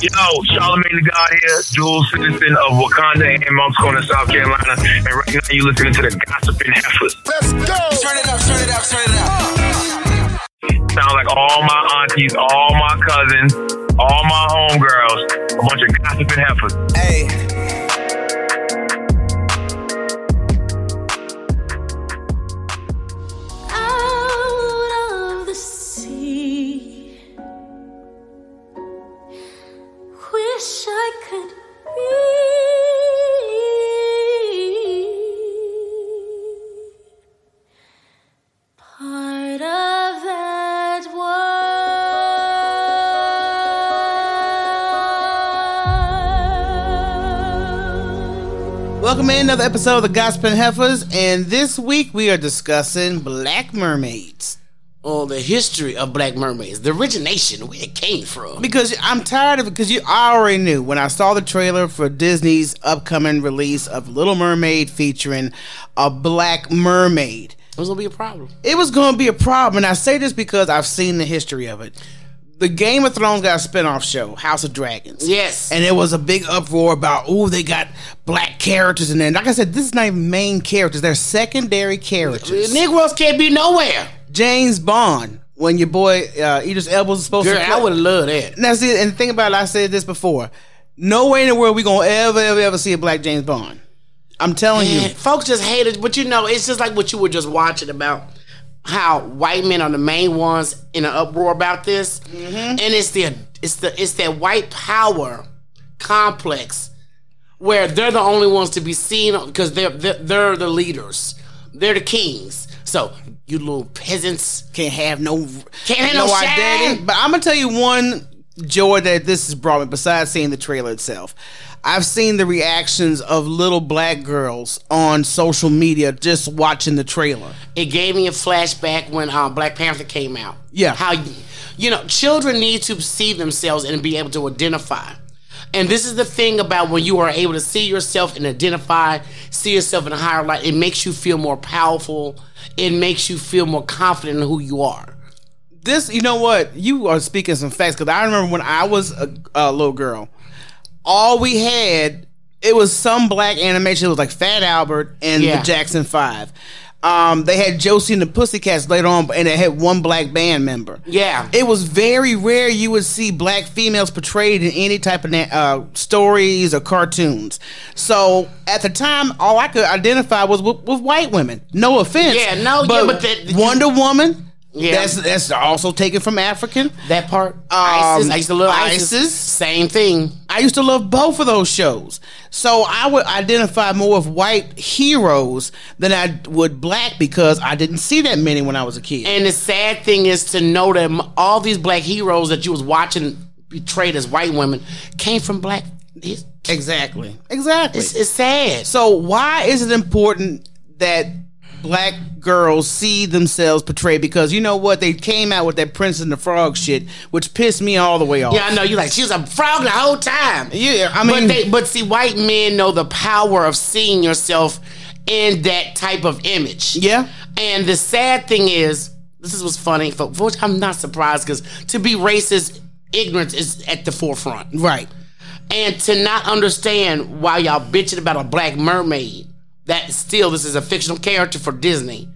Yo, Charlamagne tha God here, dual citizen of Wakanda and Moncks Corner, South Carolina. And right now you're listening to the Gossiping Heifers. Let's go. Turn it up, turn it up, turn it up. Sound like all my aunties, all my cousins, all my homegirls, a bunch of gossiping heifers. Hey. Welcome to another episode of the Gospel Heifers, and this week we are discussing Black Mermaids. on the history of black mermaids, the origination, where it came from. Because I'm tired of it, because you I already knew when I saw the trailer for Disney's upcoming release of Little Mermaid featuring a black mermaid. It was gonna be a problem. It was going to be a problem, and I say this because I've seen the history of it. The Game of Thrones got a spin-off show, House of Dragons. Yes. And it was a big uproar about, oh, they got black characters in there. Like I said, this is not even main characters. They're secondary characters. Negroes can't be nowhere. James Bond, when your boy uh, Idris Elba was supposed Girl, to I would have loved that. Now, see, and think about it, I said this before. No way in the world we gonna ever, ever, ever see a black James Bond. I'm telling Man, you. folks just hate it, but you know, it's just like what you were just watching about how white men are the main ones in an uproar about this, Mm-hmm. and it's the it's the it's that white power complex where they're the only ones to be seen because they're, they're they're the leaders, they're the kings. So you little peasants Can't have no, Can't have no shine. But I'm gonna tell you one joy that this has brought me. Besides seeing the trailer itself, I've seen the reactions of little black girls on social media just watching the trailer. it gave me a flashback when uh, Black Panther came out. Yeah. How, you know, children need to see themselves and be able to identify. And this is the thing about when you are able to see yourself and identify, see yourself in a higher light, it makes you feel more powerful. It makes you feel more confident in who you are. this, you know what? You are speaking some facts because I remember when I was a, a little girl, all we had it was some black animation. It was like Fat Albert and Yeah. the Jackson Five. Um, they had Josie and the Pussycats later on, and they had one black band member. Yeah. it was very rare you would see black females portrayed in any type of na- uh, stories or cartoons. So at the time, all I could identify was with, with white women. No offense. Yeah, no, yeah, but that- Wonder Woman. Yeah. That's that's also taken from African. That part, um, Isis, I used to love Isis. Isis. Same thing. I used to love both of those shows. So I would identify more with white heroes than I would black because I didn't see that many when I was a kid. And the sad thing is to know that all these black heroes that you was watching portrayed as white women came from black. It's, exactly. Exactly. it's sad. so why is it important that black girls see themselves portrayed? Because you know what? They came out with that Prince and the Frog shit, which pissed me all the way off. Yeah, I know. You like she was a frog the whole time. Yeah, I but mean- they, but see, white men know the power of seeing yourself in that type of image. Yeah. And the sad thing is, this is what's funny. For, for which I'm not surprised because to be racist, ignorance is at the forefront. Right. And to not understand why y'all bitching about a black mermaid, that still this is a fictional character for Disney,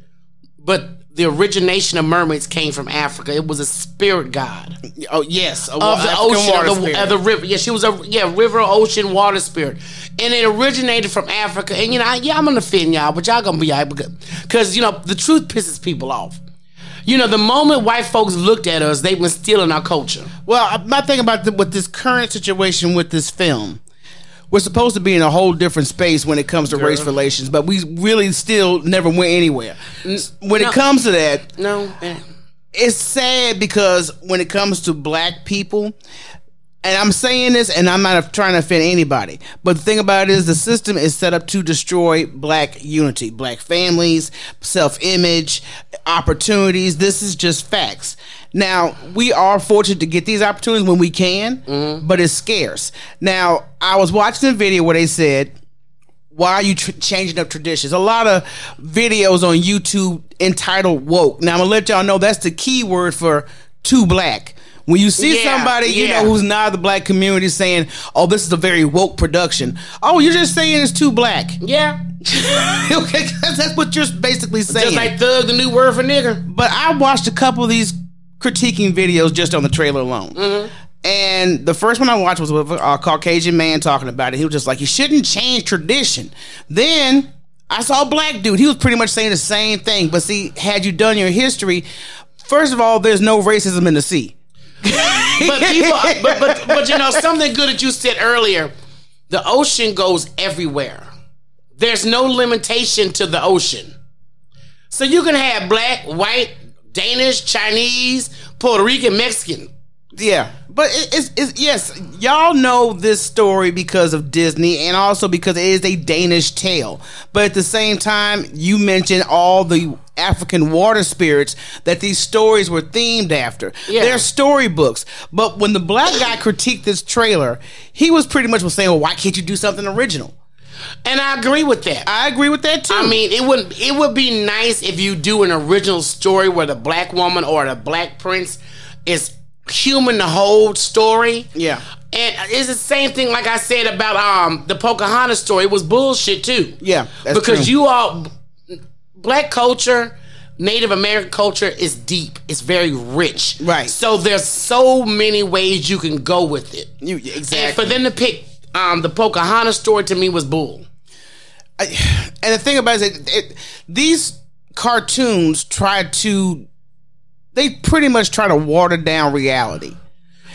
but the origination of mermaids came from Africa. It was a spirit god Oh yes. A of the African ocean, of the, of the river. Yeah, she was a yeah river, ocean, water spirit, and it originated from Africa. And you know, I- yeah, I'm gonna offend y'all, but y'all gonna be alright because you know the truth pisses people off. You know, the moment white folks looked at us, they've been stealing our culture. Well, my thing about the, with this current situation with this film, we're supposed to be in a whole different space when it comes to race relations, but we really still never went anywhere. When no. it comes to that, No, it's sad because when it comes to black people, and I'm saying this and I'm not trying to offend anybody, but the thing about it is the system is set up to destroy black unity, black families, self image, opportunities. This is just facts. Now, we are fortunate to get these opportunities when we can, mm-hmm. but it's scarce. Now, I was watching a video where they said, why are you tr- changing up traditions? A lot of videos on YouTube entitled woke. Now I'm gonna let y'all know that's the key word for too black. When you see Yeah, somebody you yeah. know who's not the black community saying, "Oh, this is a very woke production," oh, you're just saying it's too black. Yeah. okay, that's, that's what you're basically saying. Just like thug, the new word for nigger. but I watched a couple of these critiquing videos just on the trailer alone. Mm-hmm. And the first one I watched was with a Caucasian man talking about it. He was just like, "You shouldn't change tradition." Then I saw a black dude. He was pretty much saying the same thing. But see, had you done your history, first of all, there's no racism in the sea. But people, but, but but you know something good that you said earlier. The ocean goes everywhere. There's no limitation to the ocean. So you can have black, white, Danish, Chinese, Puerto Rican, Mexican. Yeah, but it, it's, it's yes, y'all know this story because of Disney, and also because it is a Danish tale. But at the same time, you mentioned all the African water spirits that these stories were themed after. Yeah. They're storybooks. But when the black guy critiqued this trailer, he was pretty much was saying, "Well, why can't you do something original?" And I agree with that. I agree with that too. I mean, it would it would be nice if you do an original story where the black woman or the black prince is human the whole story. Yeah. And it's the same thing like I said about um the Pocahontas story. It was bullshit too. Yeah, because true. you all black culture, Native American culture is deep. It's very rich. Right. So there's so many ways you can go with it. you And exactly. for them to pick um the Pocahontas story to me was bull. and the thing about it is that it, these cartoons try to they pretty much try to water down reality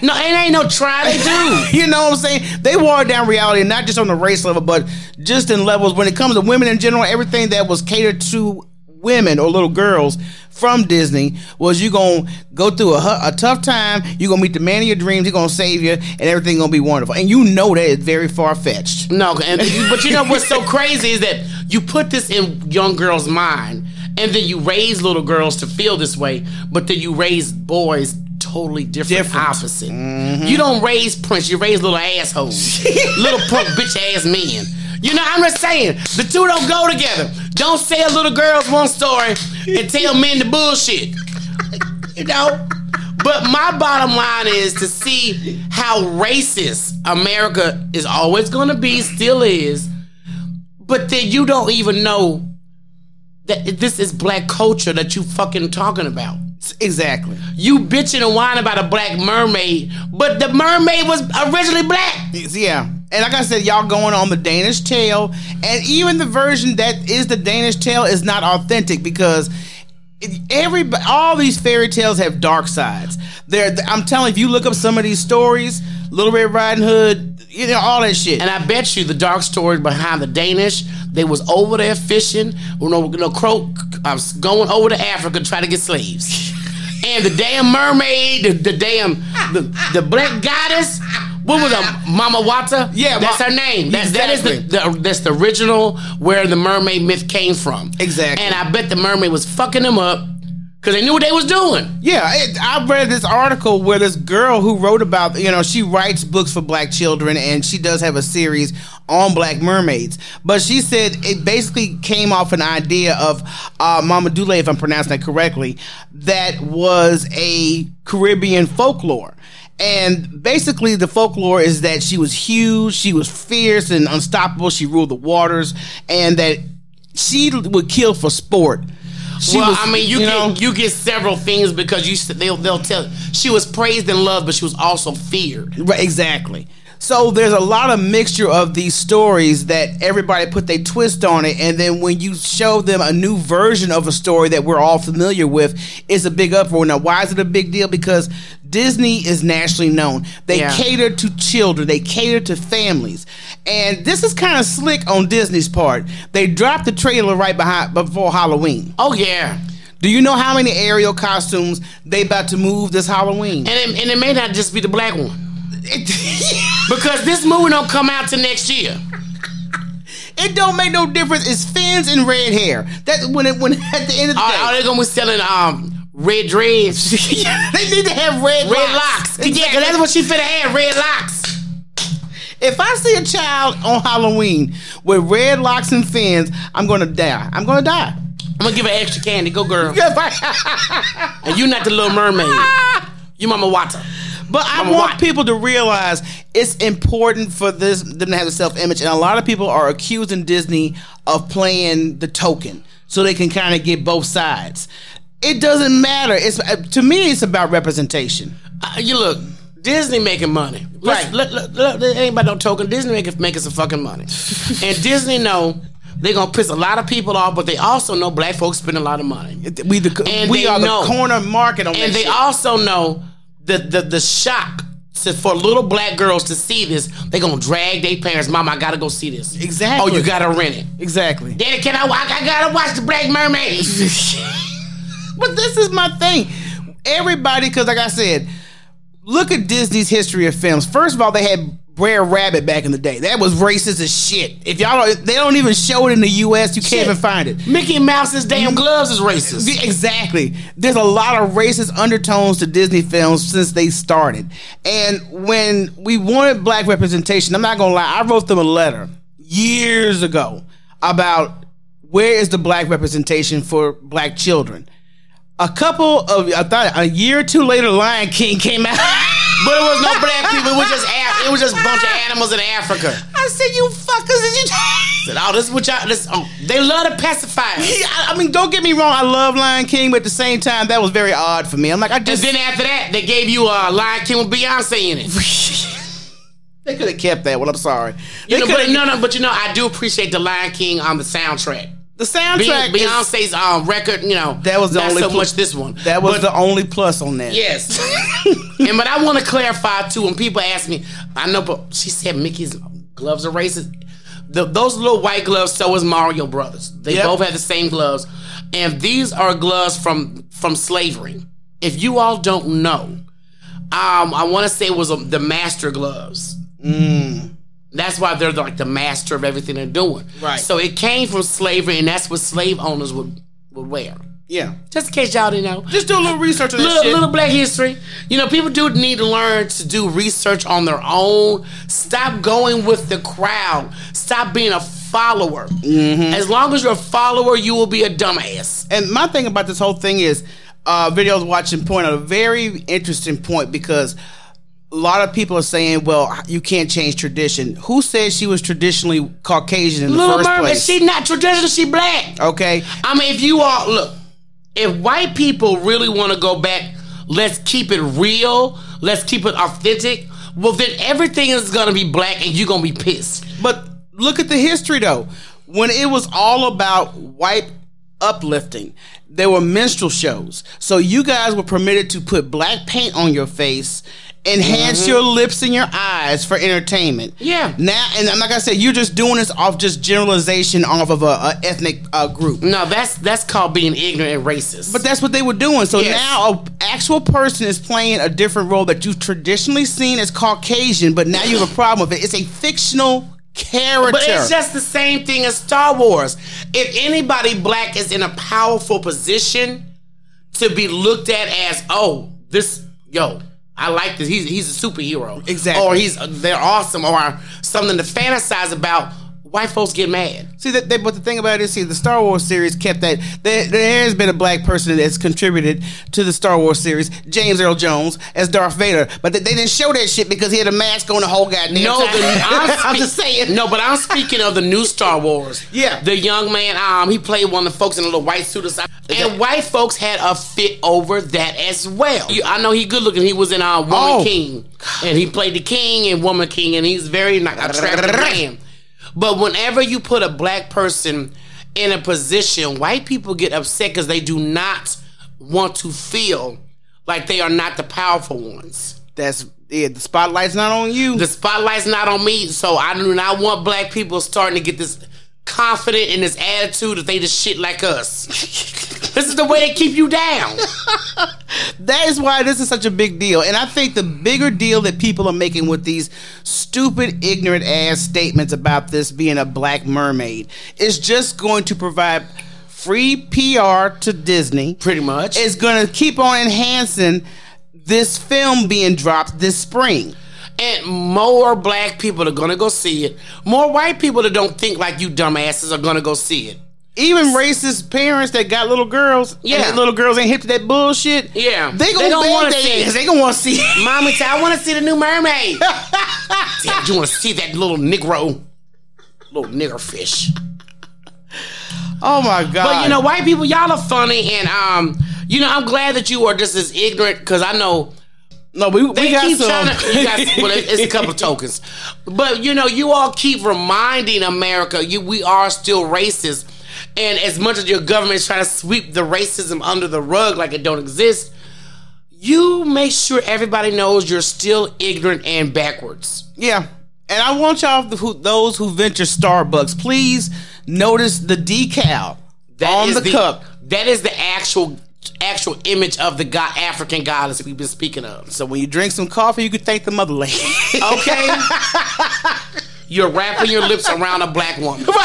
No, it ain't no try to do. you know what i'm saying they water down reality not just on the race level but just in levels when it comes to women in general everything that was catered to women or little girls from disney was you gonna go through a, a tough time You are gonna meet the man of your dreams he gonna save you and everything gonna be wonderful and you know that is very far-fetched No, and, but you know what's so crazy is that you put this in young girls' mind, and then you raise little girls to feel this way, but then you raise boys totally different, Different. opposite. Mm-hmm. You don't raise Prince, you raise little assholes, little punk bitch ass men. You know, I'm just saying the two don't go together. Don't sell little girls one story and tell men the bullshit. You know. But my bottom line is to see how racist America is always going to be, still is. But then you don't even know that this is black culture that you fucking talking about. exactly You bitching and whining about a black mermaid, but the mermaid was originally black. Yeah. And like I said, y'all going on the Danish tale, and even the version that is the Danish tale is not authentic because every all these fairy tales have dark sides. There, I'm telling you, if you look up some of these stories, Little Red Riding Hood, you know all that shit. And I bet you the dark story behind the Danish, they was over there fishing, you know, you know crow, uh, going over to Africa to try to get slaves. And the damn mermaid, the, the damn, the, the black goddess, what was her, Mama Wata? Yeah, that's her name. That, that is the, the that's the original where the mermaid myth came from. Exactly. And I bet the mermaid was fucking them up because they knew what they was doing. Yeah, it, I read this article where this girl who wrote about, you know, she writes books for black children and she does have a series on black mermaids. But she said it basically came off an idea of uh, Mama Dule, if I'm pronouncing that correctly, that was a Caribbean folklore. And basically, the folklore is that she was huge, she was fierce and unstoppable, she ruled the waters, and that she would kill for sport. She well, was, I mean, you, know, get you get several things because you they'll they'll tell she was praised and loved, but she was also feared. Right, exactly. So there's a lot of mixture of these stories that everybody put their twist on it, and then when you show them a new version of a story that we're all familiar with, it's a big uproar. Now, why is it a big deal? Because Disney is nationally known. They Yeah. cater to children, they cater to families, and this is kind of slick on Disney's part. They dropped the trailer right behind before Halloween. Oh yeah, Do you know how many Ariel costumes they about to move this Halloween? and it, and it may not just be the black one because this movie don't come out till next year. It don't make no difference. It's fins and red hair. That's when it when at the end of the Are, day. are they're gonna be selling um red dreads, they need to have red red locks? Yeah, 'cause that's what she finna have, red locks. If I see a child on Halloween with red locks and fins, I'm gonna die. I'm gonna die. I'm gonna give her extra candy. Go girl, and you not the little mermaid. You Mama Wata. But I Mama want people to realize it's important for this them to have a self image, and a lot of people are accusing Disney of playing the token so they can kind of get both sides. It doesn't matter. It's uh, to me, it's about representation. Uh, you look, Disney making money. Right. Let, let, let, let- ain't about no token. Disney making making some fucking money, and Disney know they're gonna piss a lot of people off, but they also know black folks spend a lot of money, We the And we are know. the corner market on and they shit. also know the the the shock. To, for little black girls to see this, they gonna drag their parents. Mom, I gotta go see this. Exactly. Oh, you gotta rent it. exactly. Daddy, can I? wa- I gotta watch the Black Mermaid. But this is my thing. Everybody, because like I said, look at Disney's history of films. First of all, they had Brer Rabbit back in the day. That was racist as shit. If y'all don't, they don't even show it in the U.S. You Shit. can't even find it. Mickey Mouse's damn gloves is racist. Exactly. There's a lot of racist undertones to Disney films since they started. And when we wanted black representation, I'm not gonna lie, I wrote them a letter years ago about where is the black representation for black children. A couple of I thought a year or two later, Lion King came out. But it was no black people. It was just Af- it was just a bunch of animals in Africa. I said, "You fuckers!" Did you? Said, oh, this is what y'all. This, oh, they love to pacify. I I mean, don't get me wrong. I love Lion King, but at the same time, that was very odd for me. I'm like, I And just then after that, they gave you a uh, Lion King with Beyonce in it. they could have kept that Well, I'm sorry. You know, but no, no, but you know, I do appreciate the Lion King on the soundtrack. The soundtrack. Beyonce's um, record, you know, That was the only so pl- much this one. That was But- the only plus on that. Yes. and but I want to clarify too. When people ask me, I know, but she said Mickey's gloves are racist. The, those little white gloves, so is Mario Brothers. They Yep. both have the same gloves, and these are gloves from from slavery. If you all don't know, um, I want to say it was um, the master gloves. That's why they're like the master of everything they're doing. Right. So it came from slavery, and that's what slave owners would would wear. Yeah. Just in case y'all didn't know Just do a little research on little, shit. little black history. You know, people do need to learn to do research on their own. Stop going with the crowd. Stop being a follower. Mm-hmm. As long as you're a follower, you will be a dumbass. and my thing about this whole thing is, uh, videos watching point out a very interesting point because a lot of people are saying, "Well, you can't change tradition." Who said she was traditionally Caucasian in the Little first Mermaid, place? she not traditional, she black. okay, I mean, if you all look, if white people really want to go back, let's keep it real. Let's keep it authentic. Well, then everything is gonna be black, and you're gonna be pissed. but look at the history though. When it was all about white uplifting, there were minstrel shows. So you guys were permitted to put black paint on your face, enhance your lips and your eyes for entertainment. Mm-hmm. Yeah. Now, and like I said, you're just doing this off just generalization off of a, a ethnic uh, group. No, that's that's called being ignorant and racist. But that's what they were doing. So Yes. now an actual person is playing a different role that you've traditionally seen as Caucasian, but now you have a problem with it. It's a fictional character. But it's just the same thing as Star Wars. If anybody black is in a powerful position to be looked at as, oh, this, yo, I like this. He's he's a superhero, Exactly. Or he's they're awesome, or something to fantasize about. White folks get mad. See that, they, but the thing about it is, see, the Star Wars series kept that. There, there has been a black person that's contributed to the Star Wars series, James Earl Jones as Darth Vader, but they, they didn't show that shit because he had a mask on the whole goddamn No, time. the, I'm, I'm just saying. No, but I'm speaking of the new Star Wars. Yeah. the young man. Um, he played one of the folks in a little white suit or something, and white folks had a fit over that as well. I know he good looking. He was in uh, Woman Oh. King, and he played the King and Woman King, and he's very like, attractive man. But whenever you put a black person in a position, white people get upset because they do not want to feel like they are not the powerful ones. That's yeah. The spotlight's not on you. The spotlight's not on me, so I do not want black people starting to get this confident in this attitude that they just shit like us. this is the way they keep you down. That is why this is such a big deal. And I think the bigger deal that people are making with these stupid, ignorant ass statements about this being a black mermaid is just going to provide free PR to Disney. Pretty much. It's going to keep on enhancing this film being dropped this spring. and more black people are gonna go see it. More white people that don't think like you dumbasses are gonna go see it. Even racist parents that got little girls, Yeah. and little girls ain't hip to that bullshit. Yeah. they They gonna don't wanna see. They gonna want to see. Mommy, said, I want to see the new mermaid. Damn, you want to see that little Negro, little nigger fish? oh my god! But you know, white people, y'all are funny, and um, you know, I'm glad that you are just as ignorant because I know no, we, we they got keep some. trying to. Got, well, it's a couple of tokens, but you know, you all keep reminding America, you we are still racist, and as much as your government is trying to sweep the racism under the rug like it don't exist, you make sure everybody knows you're still ignorant and backwards. Yeah. And I want y'all, who, those who venture Starbucks, please notice the decal That on is the, cup. That is the actual actual image of the god African goddess we've been speaking of. So when you drink some coffee, you can thank the mother lady. Okay. You're wrapping your lips around a black woman.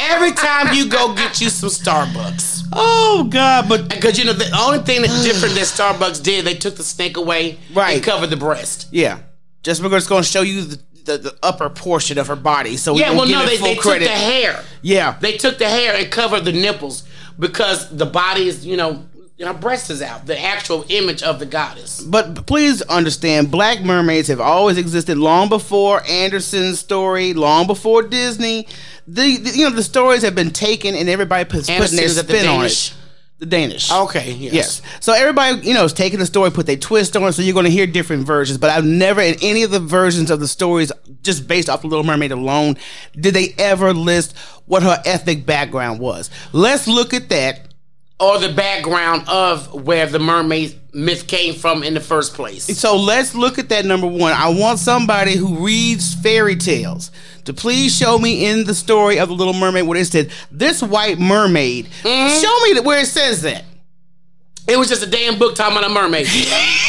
Every time you go get you some Starbucks. oh God! But Because you know the only thing that's different that Starbucks did, they took the snake away Right. and covered the breast. yeah, just because it's going to show you the, the, the upper portion of her body, so we Yeah, well no, they, they took the hair. yeah, They took the hair and covered the nipples because the body is, you know, her breast is out. The actual image of the goddess. But please understand, black mermaids have always existed long before Anderson's story, long before Disney. The, the- you know the stories have been taken and everybody puts putting their that the spin on it. The Danish. Okay, yes. Yes. So everybody, you know, is taking the story, put their twist on it. So you're going to hear different versions. But I've never, in any of the versions of the stories, just based off the Little Mermaid alone, did they ever list what her ethnic background was. Let's look at that. Or the background of where the mermaid myth came from in the first place. So let's look at that number one. I want somebody who reads fairy tales to please show me in the story of the Little Mermaid where it said this white mermaid. Mm-hmm. Show me where it says that. It was just a damn book talking about a mermaid.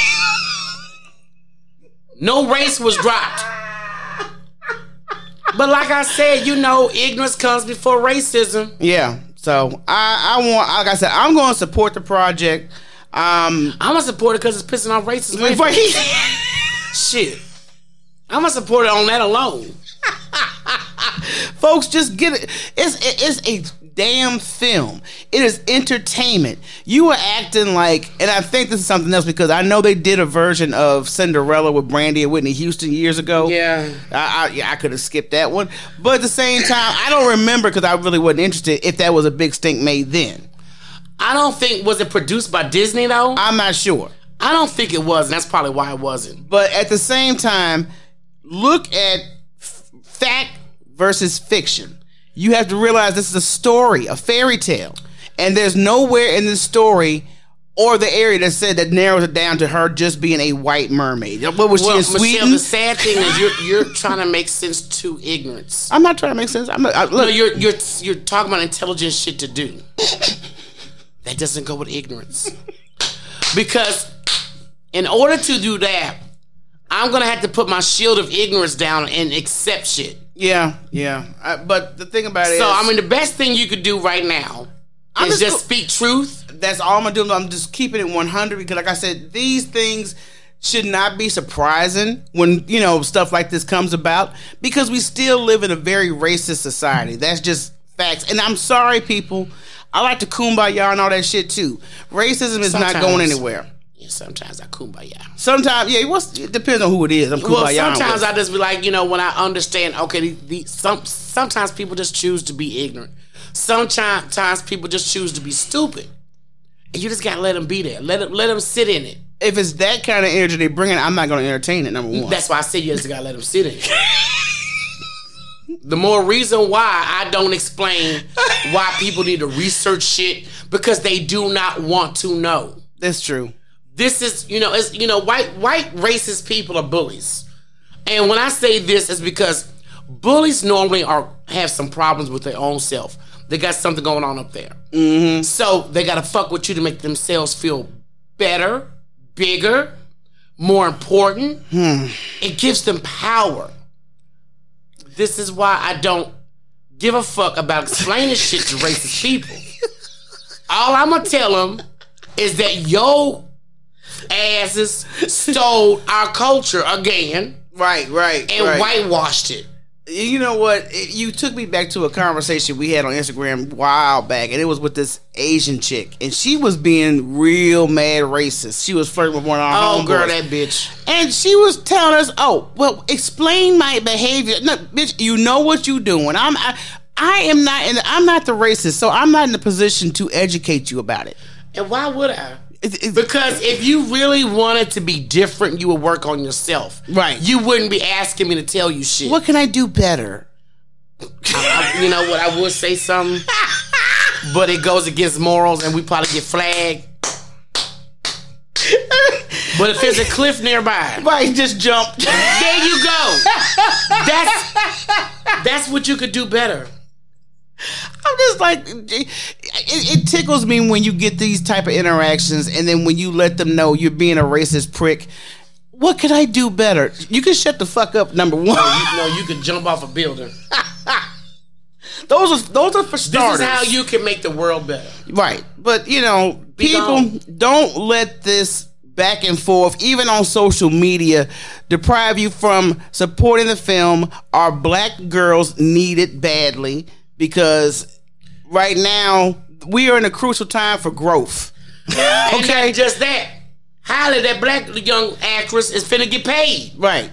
no race was dropped. But like I said, you know, ignorance comes before racism. Yeah. So I, I want, like I said, I'm going to support the project. Um, I'm gonna support it because it's pissing off racists. Wait, wait. Shit. I'm gonna support it on that alone. folks, just get it. It's it's a damn film. It is entertainment. You are acting like, and I think this is something else because I know they did a version of Cinderella with Brandy and Whitney Houston years ago. Yeah. I, I, yeah, I could have skipped that one, but at the same time, I don't remember because I really wasn't interested if that was a big stink made then. I don't think was it produced by Disney though. I'm not sure. I don't think it was, and that's probably why it wasn't. But at the same time, look at f- fact versus fiction. You have to realize this is a story, a fairy tale. And there's nowhere in this story or the area that said that narrows it down to her just being a white mermaid. What was Well, she in Michelle, Sweden? the sad thing is you're you're trying to make sense to ignorance. I'm not trying to make sense. I'm not, I, No, look, you're you're you're talking about intelligent shit to do. that doesn't go with ignorance. Because in order to do that, I'm gonna have to put my shield of ignorance down and accept shit. Yeah, yeah. I, but the thing about it, So I mean, the best thing you could do right now I'm is just go- speak truth. that's all I'm gonna do. I'm just keeping it 100 because, like I said, these things should not be surprising when you know stuff like this comes about because we still live in a very racist society. That's just facts. And I'm sorry, people. I like to kumbaya and all that shit too. Racism is not going anywhere. Yeah, sometimes I kumbaya. Sometimes, yeah, it depends on who it is. I'm kumbaya. Well, sometimes. I just be like, you know, when I understand, okay, the, the, some sometimes people just choose to be ignorant. Sometimes people just choose to be stupid, and you just gotta let them be there. Let them let them sit in it. if it's that kind of energy they bring in, I'm not going to entertain it. Number one. That's why I said you just gotta let them sit in it. the more reason why I don't explain why people need to research shit because they do not want to know. That's true. This is you know it's you know white white racist people are bullies. And when i say this is because bullies normally are have some problems with their own self. They got something going on up there. Mm-hmm. so they gotta fuck with you to make themselves feel better bigger more important. It gives them power. This is why i don't give a fuck about explaining shit to racist people. All i'm gonna tell them is that yo asses stole our culture again Right, right, and right. whitewashed it. You know what? It- you took me back to a conversation we had on Instagram a while back, and it was with this Asian chick, and she was being real mad racist. She was flirting with one of our Oh, girl, that bitch. And she was telling us, "Oh, well, explain my behavior." No, bitch, you know what you doing. I'm, I, I am not, in, I'm not the racist, so I'm not in the position to educate you about it. And why would I? It- it- Because if you really wanted to be different, you would work on yourself. Right. You wouldn't be asking me to tell you shit. what can I do better? I- you know what? I would say something, but it goes against morals, and we probably get flagged. But if there's a cliff nearby, Right, just jumped. there you go. That's that's what you could do better. Oh, Just like, it, it tickles me when you get these type of interactions, and then when you let them know you're being a racist prick. What could I do better? You can shut the fuck up. Number one, You know, you could jump off a building. those are those are for This starters. is how you can make the world better. Right. But, you know, Be people gone. don't let this back and forth, even on social media, deprive you from supporting the film. Our black girls need it badly because right now we are in a crucial time for growth. Okay. just that. Halle, that black young actress, is finna get paid. Right.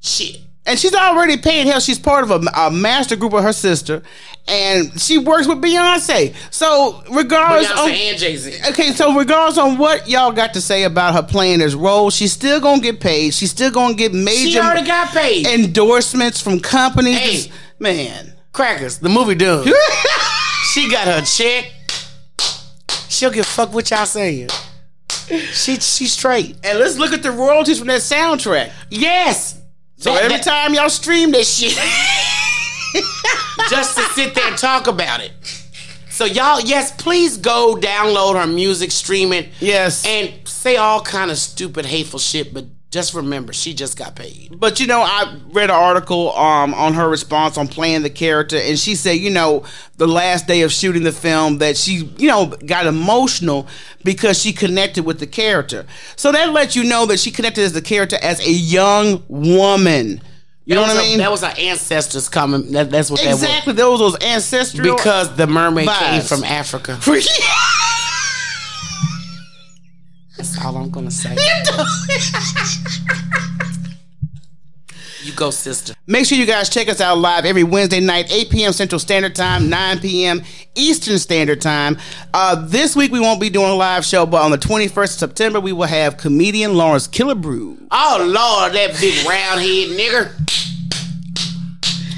Shit. And she's already paying hell. She's part of a, a master group with her sister, and she works with Beyonce. So, regardless Beyonce of and Jay Z. Okay, so regardless on what y'all got to say about her playing this role, she's still gonna get paid. She's still gonna get She major already got paid. endorsements from companies. Hey. Man, Crackers, the movie done. she got her check. She'll give a fuck what y'all saying. She she straight. and let's look at the royalties from that soundtrack. Yes. So That- every that- time y'all stream this shit, just to sit there and talk about it. So y'all, yes, please go download her music, stream it, yes. and say all kind of stupid, hateful shit. But just remember, she just got paid. But you know, I read an article um, on her response on playing the character, and she said, you know, the last day of shooting the film, that she, you know, got emotional because she connected with the character. So that lets you know that she connected as the character as a young woman. You know what I mean? that was our ancestors coming. That, that's what exactly. Those those ancestral. Because the mermaid came from Africa. That's all I'm gonna say. you go, sister. Make sure you guys check us out live every Wednesday night, 8 p.m. Central Standard Time, 9 p.m. Eastern Standard Time. Uh, this week we won't be doing a live show, but on the 21st of September we will have comedian Lawrence Killebrew. Oh Lord, that big round head nigger.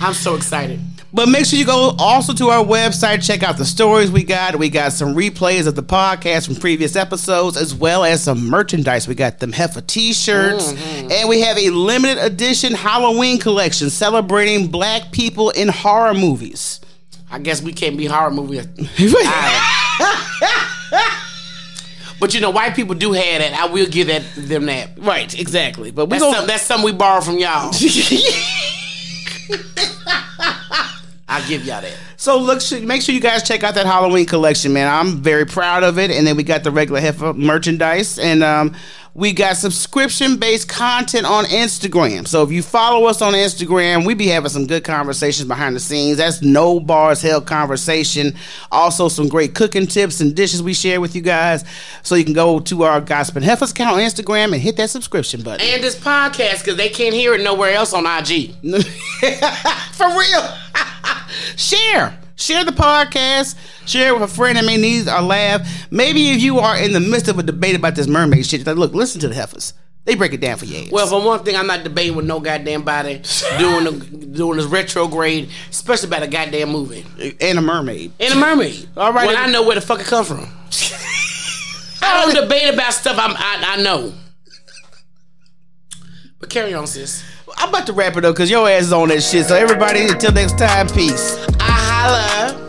I'm so excited. But make sure you go also to our website, check out the stories we got. We got some replays of the podcast from previous episodes, as well as some merchandise. We got them Heffa t shirts, mm-hmm. and we have a limited edition Halloween collection celebrating black people in horror movies. I guess we can't be horror movie. but you know, white people do have that. I will give that them that. right, exactly. But we That's, go. something, that's something we borrow from y'all. I'll give y'all that. So look, make sure you guys check out that Halloween collection, man. I'm very proud of it. And then we got the regular Heffa merchandise, and um, we got subscription based content on Instagram. So if you follow us on Instagram, we be having some good conversations behind the scenes. That's no bars held conversation. Also some great cooking tips and dishes we share with you guys. So you can go to our Gossiping Heifers account on Instagram and hit that subscription button. And this podcast, because they can't hear it nowhere else on IG. For real. Share. Share the podcast. Share it with a friend that may need a laugh. Maybe if you are in the midst of a debate about this mermaid shit, like, look, listen to the heifers. They break it down for you. Well, for one thing, I'm not debating with no goddamn body doing the, doing this retrograde, especially about a goddamn movie. and a mermaid. And a mermaid. All right. When I know where the fuck it come from. I don't debate about stuff I'm, I, I know. Carry on, sis. I'm about to wrap it up because your ass is on that shit. So everybody, until next time, peace. I holla.